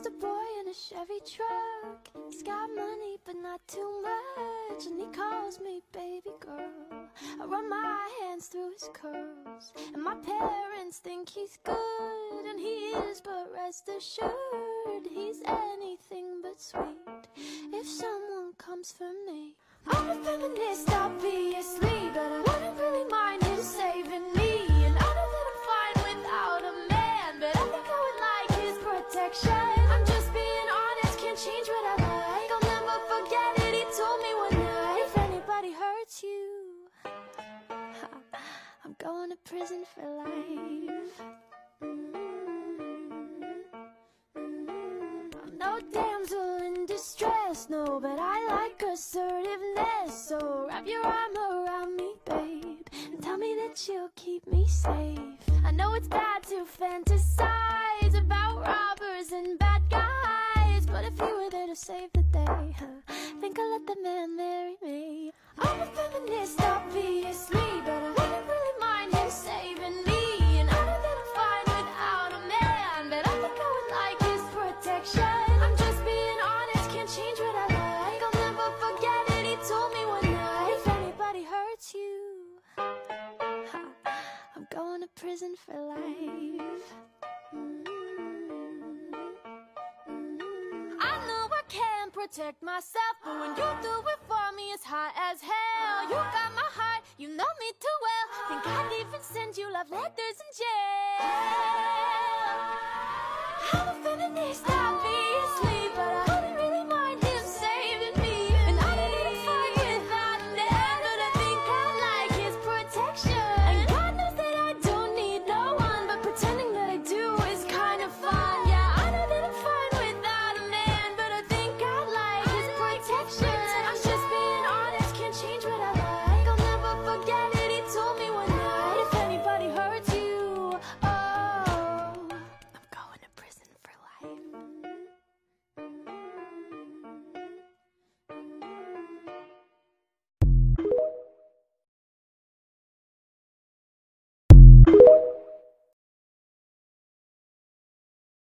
Just a boy in a Chevy truck. He's got money, but not too much. And he calls me baby girl. I run my hands through his curls. And my parents think he's good. And he is, but rest assured, he's anything but sweet. If someone comes for me, I'm a feminist, obviously. But I wouldn't really mind I'm going to prison for life. I'm no damsel in distress, no, but I like assertiveness. So wrap your arm around me, babe, and tell me that you'll keep me safe. I know it's bad to fantasize about robbers and bad guys, but if you were there to save the day, huh, think I'll let the man marry me. I'm a feminist, obviously, prison for life. Mm-hmm. I know I can't protect myself, but when you do it for me, it's hot as hell. You got my heart, you know me too well. Think I'd even send you love letters in jail.